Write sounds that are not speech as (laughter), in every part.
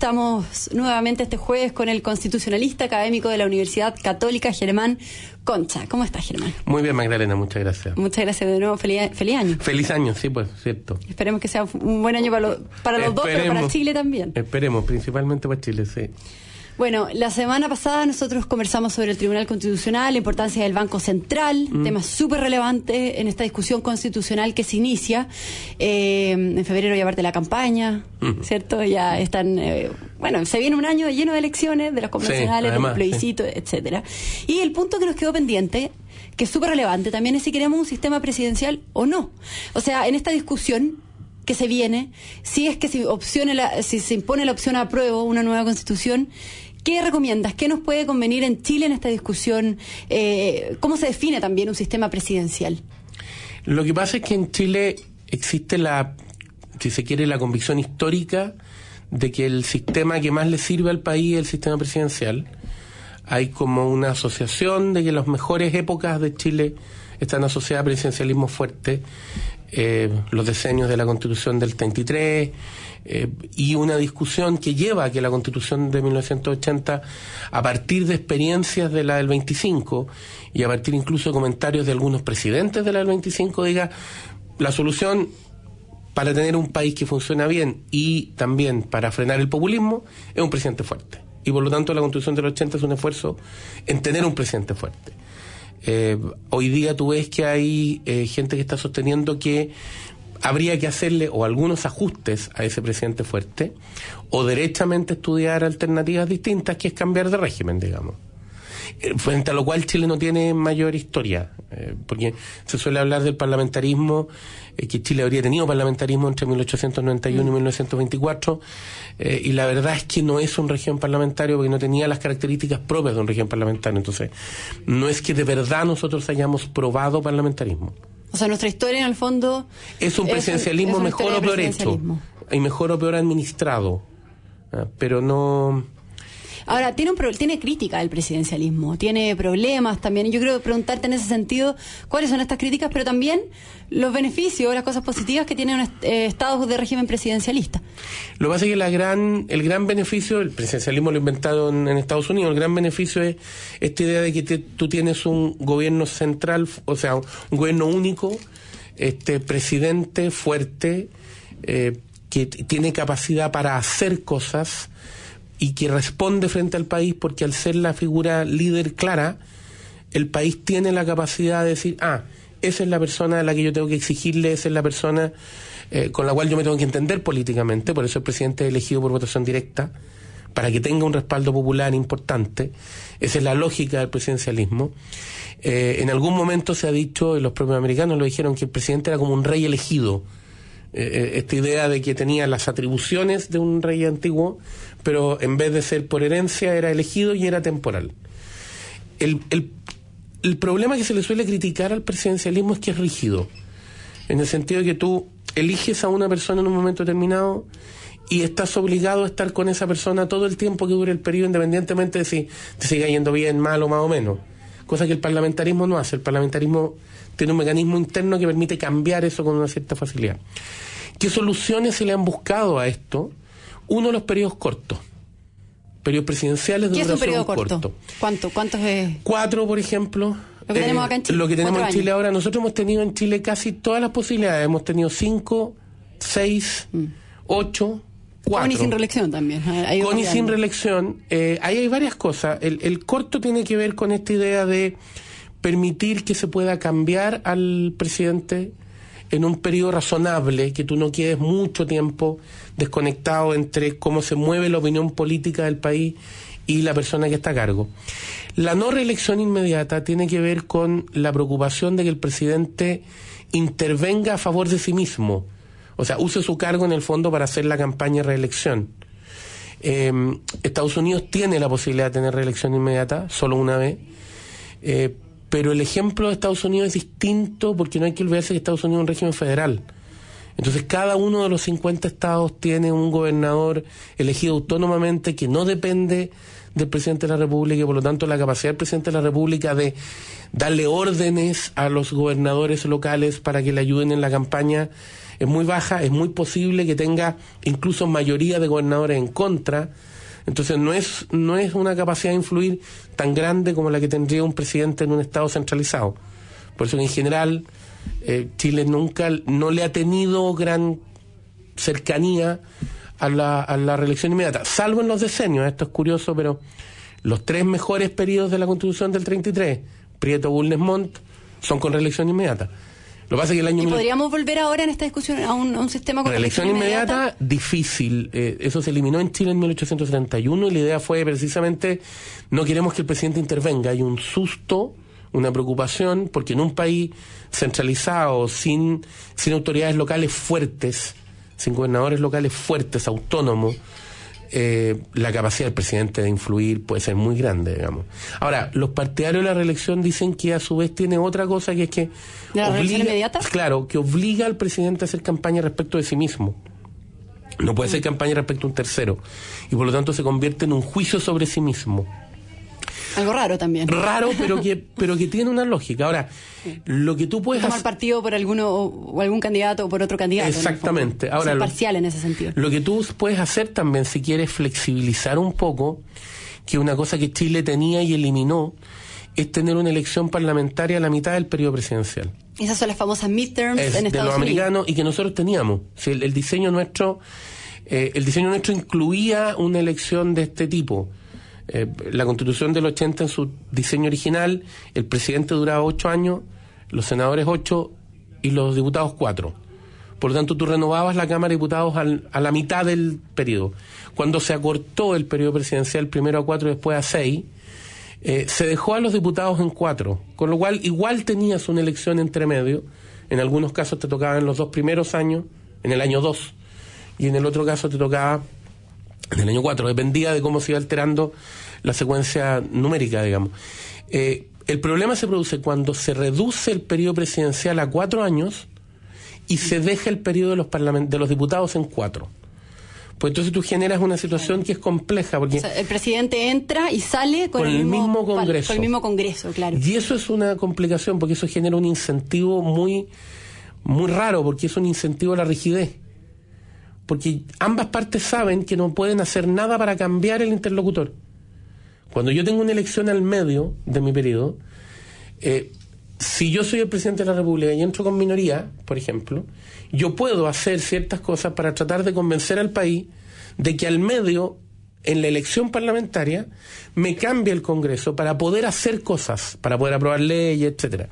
Estamos nuevamente este jueves con el constitucionalista académico de la Universidad Católica, Germán Concha. ¿Cómo estás, Germán? Muy bien, Magdalena, muchas gracias. Muchas gracias de nuevo. Feliz, feliz año. Feliz año, sí, pues, cierto. Esperemos que sea un buen año para, para los dos, pero para Chile también. Esperemos, principalmente para Chile, sí. Bueno, la semana pasada nosotros conversamos sobre el Tribunal Constitucional, la importancia del Banco Central, mm. tema súper relevante en esta discusión constitucional que se inicia. Eh, en febrero ya parte la campaña, mm. ¿cierto? Ya están, eh, bueno, se viene un año lleno de elecciones, de las convencionales, de los plebiscitos, etcétera. Y el punto que nos quedó pendiente que es súper relevante también es si queremos un sistema presidencial o no. O sea, en esta discusión que se viene, si es que si, opcione la, si se impone la opción a prueba una nueva constitución, ¿Qué recomiendas? ¿Qué nos puede convenir en Chile en esta discusión? Eh, ¿Cómo se define también un sistema presidencial? Lo que pasa es que en Chile existe la, si se quiere, la convicción histórica de que el sistema que más le sirve al país es el sistema presidencial. Hay como una asociación de que las mejores épocas de Chile están asociadas a presidencialismo fuerte, eh, los decenios de la constitución del 33, eh, y una discusión que lleva a que la Constitución de 1980, a partir de experiencias de la del 25 y a partir incluso de comentarios de algunos presidentes de la del 25, diga la solución para tener un país que funciona bien y también para frenar el populismo es un presidente fuerte. Y por lo tanto la Constitución del 80 es un esfuerzo en tener un presidente fuerte. Eh, hoy día tú ves que hay eh, gente que está sosteniendo que habría que hacerle o algunos ajustes a ese presidente fuerte o derechamente estudiar alternativas distintas, que es cambiar de régimen, digamos. Eh, frente a lo cual Chile no tiene mayor historia, eh, porque se suele hablar del parlamentarismo, eh, que Chile habría tenido parlamentarismo entre 1891 y 1924, y la verdad es que no es un régimen parlamentario porque no tenía las características propias de un régimen parlamentario. Entonces, no es que de verdad nosotros hayamos probado parlamentarismo. O sea, nuestra historia en el fondo... Es un presidencialismo mejor o peor hecho. Y mejor o peor administrado. Ah, pero no... Ahora, tiene, un tiene crítica el presidencialismo, tiene problemas también. Yo quiero preguntarte en ese sentido cuáles son estas críticas, pero también los beneficios, las cosas positivas que tiene un eh, Estado de régimen presidencialista. Lo que pasa es que la gran, el gran beneficio, el presidencialismo lo inventado en, Estados Unidos, el gran beneficio es esta idea de que tú tienes un gobierno central, o sea, un gobierno único, este presidente fuerte, eh, que tiene capacidad para hacer cosas y que responde frente al país porque al ser la figura líder clara, el país tiene la capacidad de decir, ah, esa es la persona a la que yo tengo que exigirle, esa es la persona eh, con la cual yo me tengo que entender políticamente, por eso el presidente es elegido por votación directa, para que tenga un respaldo popular importante. Esa es la lógica del presidencialismo. Eh, en algún momento se ha dicho, y los propios americanos lo dijeron, que el presidente era como un rey elegido. Eh, esta idea de que tenía las atribuciones de un rey antiguo, pero en vez de ser por herencia era elegido y era temporal. El, el, el problema que se le suele criticar al presidencialismo es que es rígido, en el sentido de que tú eliges a una persona en un momento determinado y estás obligado a estar con esa persona todo el tiempo que dure el periodo, independientemente de si te siga yendo bien, mal o más o menos. Cosa que el parlamentarismo no hace. El parlamentarismo tiene un mecanismo interno que permite cambiar eso con una cierta facilidad. ¿Qué soluciones se le han buscado a esto? Uno, los periodos cortos. Periodos presidenciales de ¿Qué es un periodo corto? ¿Cuánto? ¿Cuántos es? Cuatro, por ejemplo. Lo que tenemos acá en Chile. Lo que tenemos en Chile ahora. Nosotros hemos tenido en Chile casi todas las posibilidades. Hemos tenido cinco, seis, mm. ocho, cuatro. Con y sin reelección también. con y sin reelección. Eh, ahí hay varias cosas. El, el corto tiene que ver con esta idea de permitir que se pueda cambiar al presidente en un periodo razonable, que tú no quedes mucho tiempo desconectado entre cómo se mueve la opinión política del país y la persona que está a cargo. La no reelección inmediata tiene que ver con la preocupación de que el presidente intervenga a favor de sí mismo, o sea, use su cargo en el fondo para hacer la campaña de reelección. Em, Estados Unidos tiene la posibilidad de tener reelección inmediata, solo una vez, eh, pero el ejemplo de Estados Unidos es distinto porque no hay que olvidarse que Estados Unidos es un régimen federal. Entonces cada uno de los 50 estados tiene un gobernador elegido autónomamente que no depende del presidente de la República y por lo tanto la capacidad del presidente de la República de darle órdenes a los gobernadores locales para que le ayuden en la campaña es muy baja, es muy posible que tenga incluso mayoría de gobernadores en contra. Entonces no es, no es una capacidad de influir tan grande como la que tendría un presidente en un Estado centralizado. Por eso en general eh, Chile nunca no le ha tenido gran cercanía a la, a la reelección inmediata, salvo en los decenios, esto es curioso, pero los tres mejores periodos de la Constitución del 33, Prieto Bulnes Montt, son con reelección inmediata. Lo pasa que el año ¿Y podríamos volver ahora en esta discusión a un, sistema con reelección inmediata? difícil. Eh, eso se eliminó en Chile en 1831 y la idea fue precisamente no queremos que el presidente intervenga. Hay un susto, una preocupación, porque en un país centralizado, sin, sin autoridades locales fuertes, sin gobernadores locales fuertes, autónomos, eh, la capacidad del presidente de influir puede ser muy grande, digamos. Ahora, los partidarios de la reelección dicen que a su vez tiene otra cosa que es que... ¿De la reelección inmediata? Claro, que obliga al presidente a hacer campaña respecto de sí mismo. No puede hacer campaña respecto a un tercero. Y por lo tanto se convierte en un juicio sobre sí mismo. Algo raro también. Raro, pero que, (laughs) pero que tiene una lógica. Ahora, lo que tú puedes tomar partido por alguno o, algún candidato o por otro candidato. Exactamente. Ahora, lo, parcial en ese sentido. Lo que tú puedes hacer también, si quieres flexibilizar un poco, que una cosa que Chile tenía y eliminó, es tener una elección parlamentaria a la mitad del periodo presidencial. Esas son las famosas midterms en Estados de los americanos y que nosotros teníamos. Si el, diseño nuestro, eh, el diseño nuestro incluía una elección de este tipo eh, la constitución del 80 en su diseño original, el presidente duraba ocho años, los senadores ocho y los diputados cuatro. Por lo tanto, tú renovabas la Cámara de Diputados a la mitad del periodo. Cuando se acortó el periodo presidencial primero a cuatro y después a seis, eh, se dejó a los diputados en cuatro, con lo cual igual tenías una elección entre medio. En algunos casos te tocaba en los dos primeros años, en el año dos, y en el otro caso te tocaba en el año 4, dependía de cómo se iba alterando la secuencia numérica, digamos. Eh, el problema se produce cuando se reduce el periodo presidencial a cuatro años y se deja el periodo de los, de los diputados en cuatro. Pues entonces tú generas una situación que es compleja. Porque el presidente entra y sale con, el, mismo, Congreso. Con el mismo Congreso, claro. Y eso es una complicación porque eso genera un incentivo muy, muy raro, porque es un incentivo a la rigidez porque ambas partes saben que no pueden hacer nada para cambiar el interlocutor. Cuando yo tengo una elección al medio de mi periodo, eh, si yo soy el presidente de la República y entro con minoría, por ejemplo, yo puedo hacer ciertas cosas para tratar de convencer al país de que al medio, en la elección parlamentaria, me cambie el Congreso para poder hacer cosas, para poder aprobar leyes, etcétera.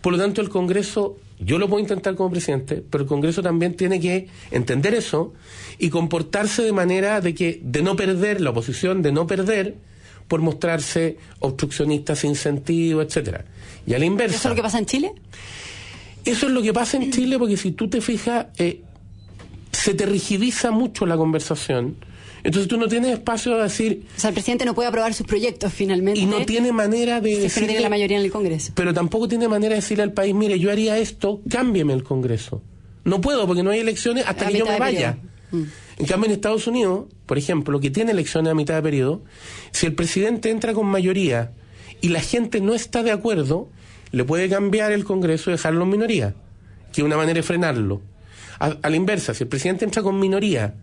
Por lo tanto, el Congreso yo lo puedo intentar como presidente, pero el Congreso también tiene que entender eso y comportarse de manera de que de no perder la oposición, de no perder por mostrarse obstruccionista sin sentido, etcétera. Y a la inversa. ¿Eso es lo que pasa en Chile? Eso es lo que pasa en Chile porque si tú te fijas, eh, se te rigidiza mucho la conversación entonces tú no tienes espacio a decir... O sea, el presidente no puede aprobar sus proyectos finalmente. Y no tiene manera de... decir. tiene la mayoría en el Congreso. Pero tampoco tiene manera de decirle al país, mire, yo haría esto, cámbieme el Congreso. No puedo porque no hay elecciones hasta que yo me vaya. Mm. En cambio, en Estados Unidos, por ejemplo, que tiene elecciones a mitad de periodo, si el presidente entra con mayoría y la gente no está de acuerdo, le puede cambiar el Congreso y dejarlo en minoría, que es una manera de frenarlo. a la inversa, si el presidente entra con minoría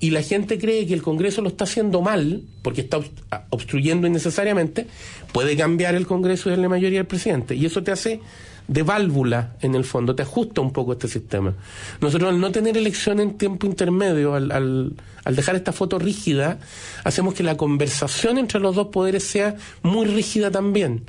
y la gente cree que el Congreso lo está haciendo mal, porque está obstruyendo innecesariamente, puede cambiar el Congreso y darle mayoría al presidente. Y eso te hace de válvula, en el fondo, te ajusta un poco este sistema. Nosotros al no tener elección en tiempo intermedio, al, al, dejar esta foto rígida, hacemos que la conversación entre los dos poderes sea muy rígida también.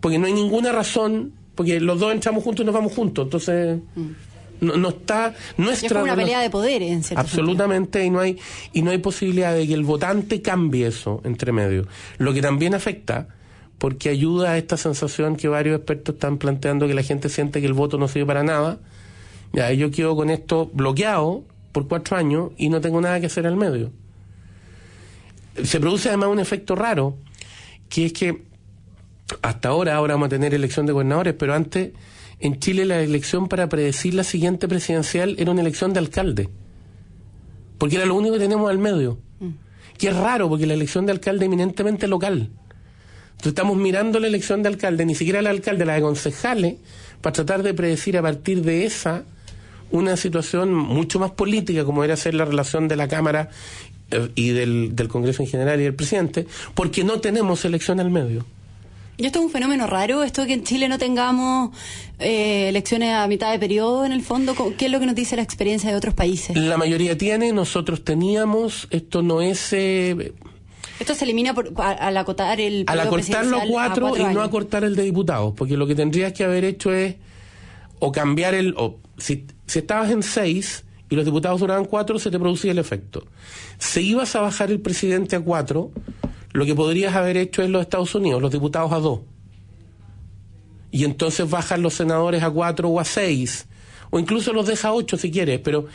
Porque no hay ninguna razón, porque los dos entramos juntos y nos vamos juntos. Entonces... Mm no, no está nuestra es como una pelea de poderes en absolutamente y no hay y no hay posibilidad de que el votante cambie eso entre medio. Lo que también afecta porque ayuda a esta sensación que varios expertos están planteando que la gente siente que el voto no sirve para nada. Ya yo quedo con esto bloqueado por cuatro años y no tengo nada que hacer al medio. Se produce además un efecto raro que es que hasta ahora ahora vamos a tener elección de gobernadores pero antes en Chile la elección para predecir la siguiente presidencial era una elección de alcalde. Porque era lo único que tenemos al medio. Mm. Que es raro, porque la elección de alcalde es eminentemente local. Entonces estamos mirando la elección de alcalde, ni siquiera la alcalde, la de concejales, para tratar de predecir a partir de esa una situación mucho más política, como era ser la relación de la Cámara eh, y del, del Congreso en general y del presidente, porque no tenemos elección al medio. ¿Y esto es un fenómeno raro? ¿Esto de que en Chile no tengamos eh, elecciones a mitad de periodo en el fondo? ¿Qué es lo que nos dice la experiencia de otros países? La mayoría tiene, nosotros teníamos, esto no es... Eh, esto se elimina por, al acotar el... Al acortarlo a cuatro, y no acortar el de diputados, porque lo que tendrías que haber hecho es o cambiar el... O, si, si estabas en seis y los diputados duraban cuatro, se te producía el efecto. Si ibas a bajar el presidente a cuatro lo que podrías haber hecho en los Estados Unidos, los diputados a dos. Y entonces bajan los senadores a cuatro o a seis, o incluso los deja a ocho si quieres, pero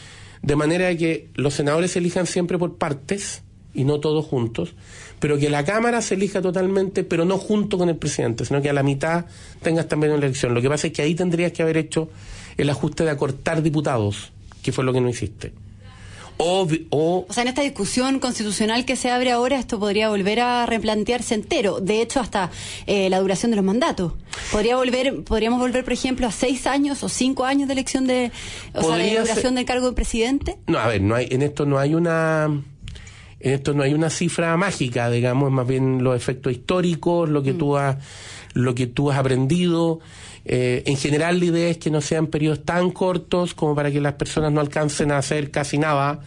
de manera que los senadores se elijan siempre por partes y no todos juntos, pero que la Cámara se elija totalmente, pero no junto con el presidente, sino que a la mitad tengas también una elección. Lo que pasa es que ahí tendrías que haber hecho el ajuste de acortar diputados, que fue lo que no hiciste. O, o, sea, en esta discusión constitucional que se abre ahora, esto podría volver a replantearse entero. De hecho, hasta eh, la duración de los mandatos. Podría volver, podríamos volver, por ejemplo, a seis años o cinco años de elección de, o sea, de duración del cargo de presidente. No, a ver, no hay, en esto no hay una, en esto no hay una cifra mágica, digamos, más bien los efectos históricos, lo que mm. tú has, lo que tú has aprendido. Eh, en general la idea es que no sean periodos tan cortos como para que las personas no alcancen a hacer casi nada,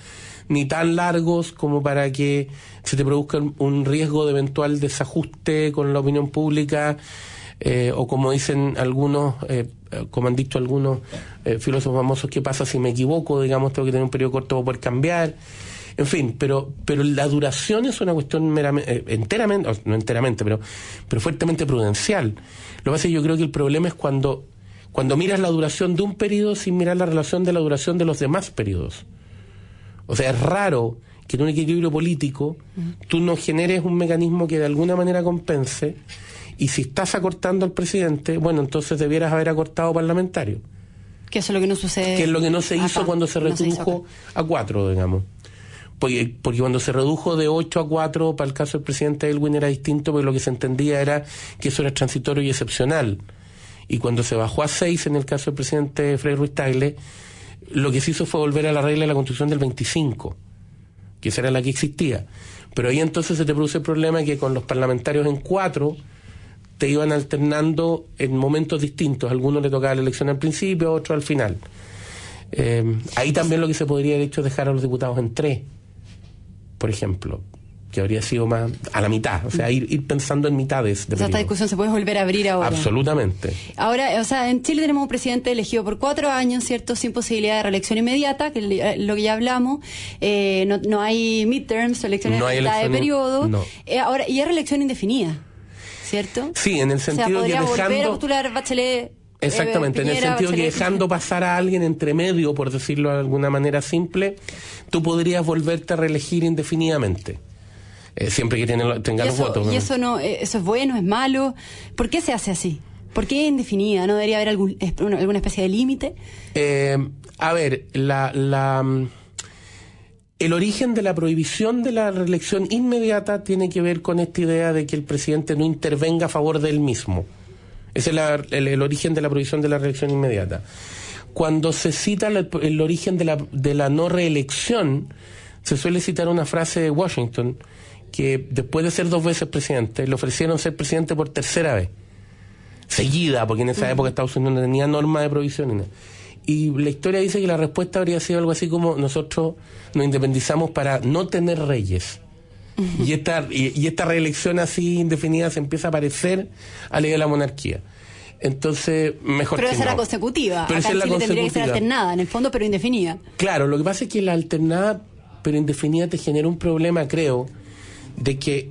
ni tan largos como para que se te produzca un riesgo de eventual desajuste con la opinión pública, eh, o como dicen algunos, eh, como han dicho algunos filósofos famosos, ¿qué pasa si me equivoco? Digamos, tengo que tener un periodo corto para poder cambiar. En fin, pero, pero la duración es una cuestión meramente, enteramente, no enteramente, pero, pero fuertemente prudencial. Lo que pasa es que yo creo que el problema es cuando, cuando miras la duración de un periodo sin mirar la relación de la duración de los demás periodos. O sea, es raro que en un equilibrio político tú no generes un mecanismo que de alguna manera compense y si estás acortando al presidente, bueno, entonces debieras haber acortado parlamentario. Que eso es lo que no sucede. Que es lo que no se hizo cuando se redujo a cuatro, digamos. Porque, porque, cuando se redujo de 8 a 4 para el caso del presidente Elwin era distinto porque lo que se entendía era que eso era transitorio y excepcional. Y cuando se bajó a 6 en el caso del presidente Fred Ruiz Tagle, lo que se hizo fue volver a la regla de la constitución del 25, que esa era la que existía. Pero ahí entonces se te produce el problema que con los parlamentarios en 4 te iban alternando en momentos distintos. Algunos le tocaba la elección al principio, a otros al final. Eh, ahí también lo que se podría haber hecho es dejar a los diputados en 3 por ejemplo, que habría sido más a la mitad, o sea, ir, ir pensando en mitades. De o sea, esta discusión se puede volver a abrir ahora. Absolutamente. Ahora, o sea, en Chile tenemos un presidente elegido por cuatro años, ¿cierto? Sin posibilidad de reelección inmediata, que es lo que ya hablamos. Eh, no, no, hay midterms, elecciones de periodo. Eh, ahora, y hay reelección indefinida, ¿cierto? Sí, en el sentido o sea, que dejando... volver a postular Bachelet Exactamente, en el sentido que dejando pasar a alguien entre medio, por decirlo de alguna manera simple, tú podrías volverte a reelegir indefinidamente. Eh, siempre que tenga los votos. ¿Y eso, no, eh, eso es bueno, es malo? ¿Por qué se hace así? ¿Por qué indefinida? ¿No debería haber algún, alguna especie de límite? Eh, a ver, la, la, mm, el origen de la prohibición de la reelección inmediata tiene que ver con esta idea de que el presidente no intervenga a favor de él mismo. Ese es el, origen de la prohibición de la reelección inmediata. Cuando se cita el, origen de la, de la no reelección, se suele citar una frase de Washington que después de ser dos veces presidente, le ofrecieron ser presidente por tercera vez, seguida, porque en esa época Estados Unidos no tenía norma de prohibición. Y la historia dice que la respuesta habría sido algo así como nosotros nos independizamos para no tener reyes. (laughs) Y esta, y, esta reelección así indefinida se empieza a parecer a ley de la monarquía. Entonces, mejor Pero esa era consecutiva. Pero esa es la tendría que ser alternada, en el fondo, pero indefinida. Claro, lo que pasa es que la alternada, pero indefinida, te genera un problema, creo, de que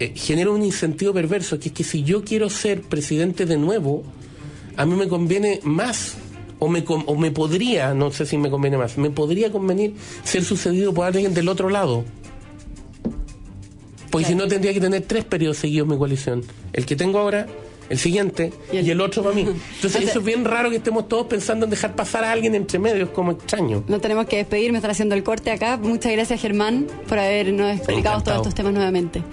eh, genera un incentivo perverso, que es que si yo quiero ser presidente de nuevo, a mí me conviene más o me, o me podría, no sé si me conviene más, me podría convenir ser sucedido por alguien del otro lado. Porque si no tendría que tener tres periodos seguidos mi coalición. El que tengo ahora, el siguiente y el, otro para mí. (laughs) Entonces eso es bien raro que estemos todos pensando en dejar pasar a alguien entre medios, como extraño. No tenemos que despedir, me están haciendo el corte acá. Muchas gracias Germán por habernos explicado todos estos temas nuevamente.